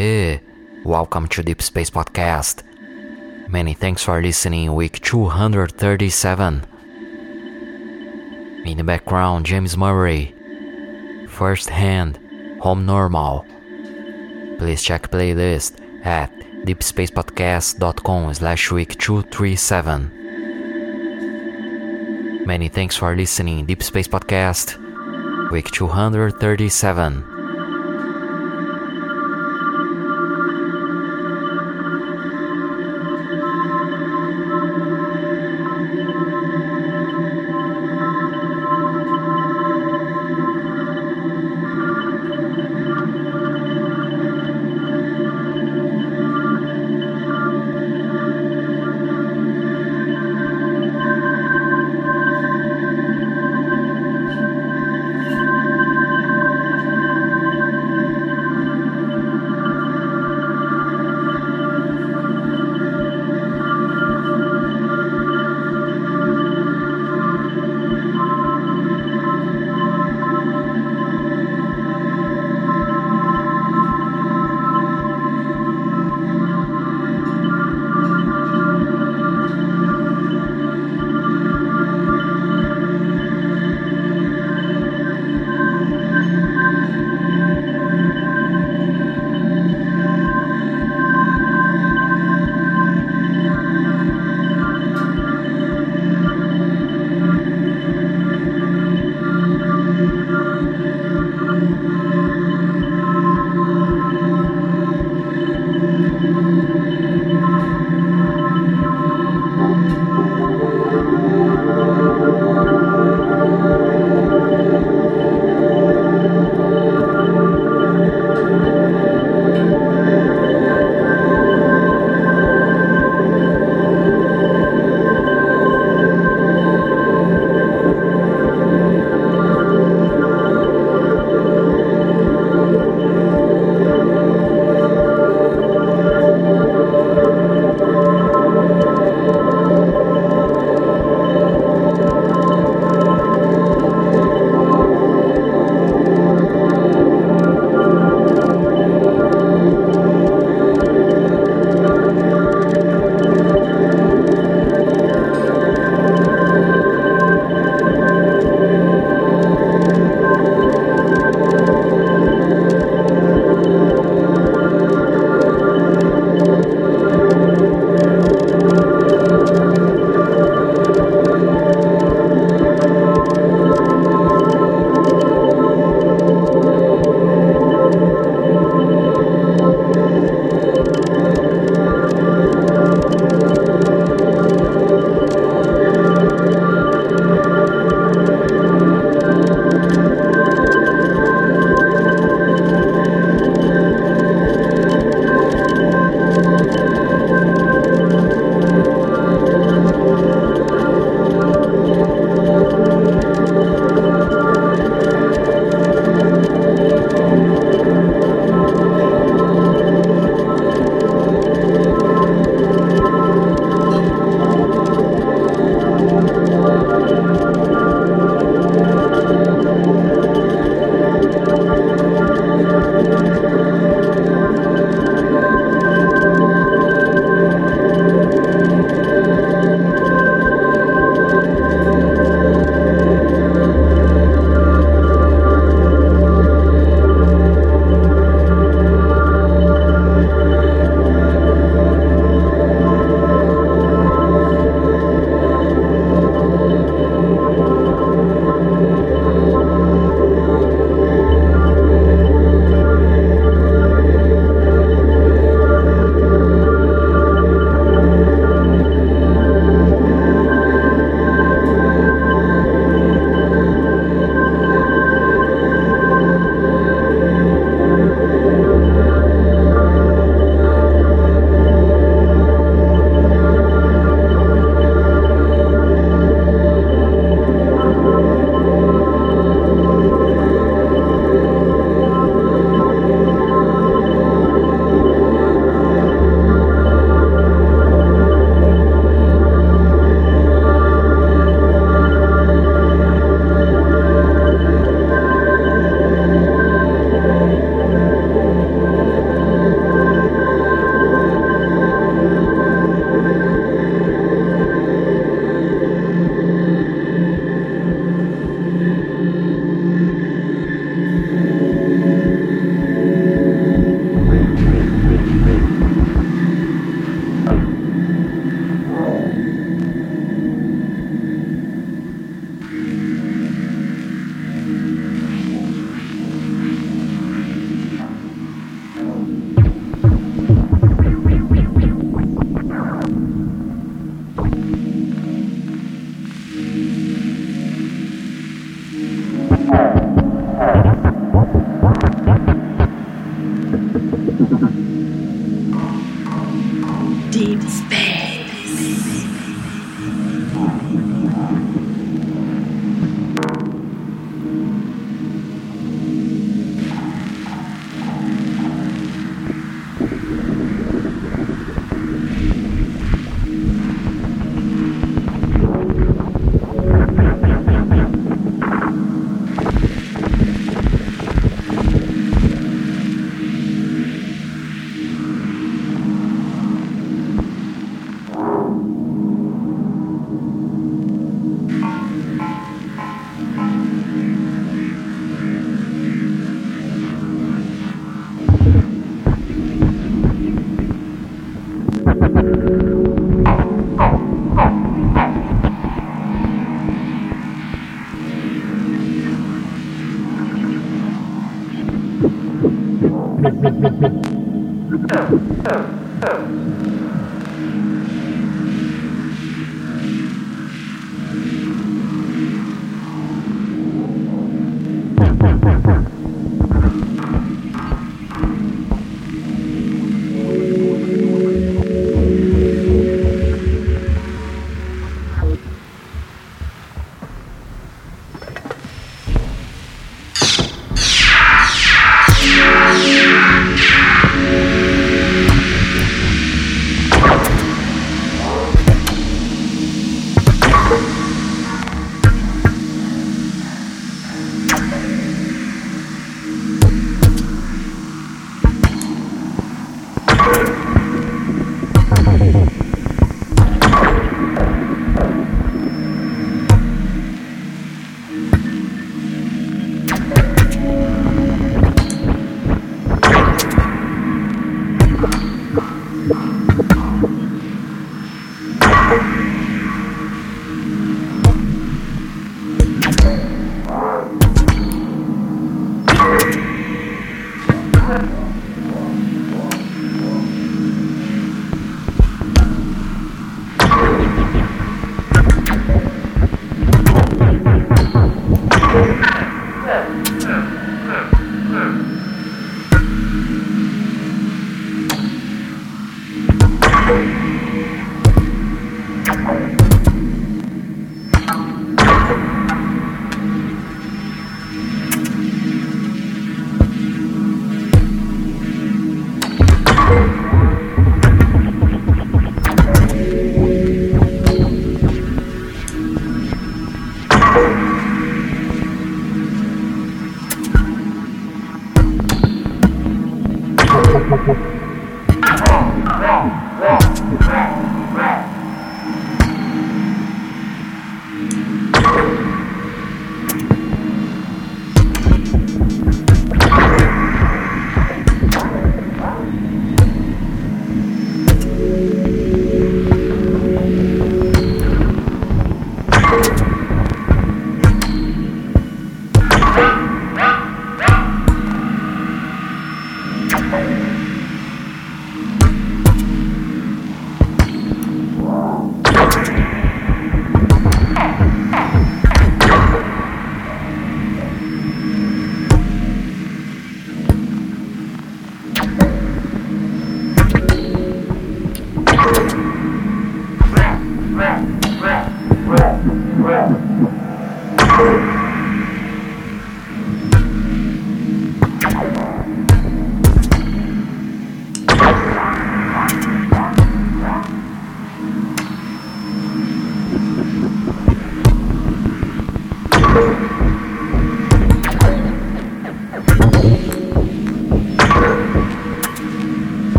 Aí, welcome to Deep Space Podcast. Many thanks for listening, week 237. In the background, James Murray. First Hand, Home Normal. Please check playlist at deepspacepodcast.com slash week 237. Many thanks for listening, Deep Space Podcast, week 237.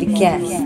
Podcast.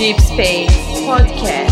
Deep Space Podcast.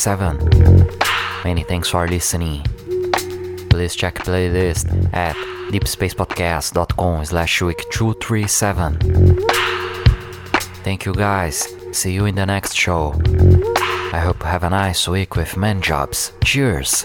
37. Many thanks for listening. Please check playlist at deepspacepodcast.com slash week 237. Thank you guys. See you in the next show. I hope you have a nice week with man jobs. Cheers!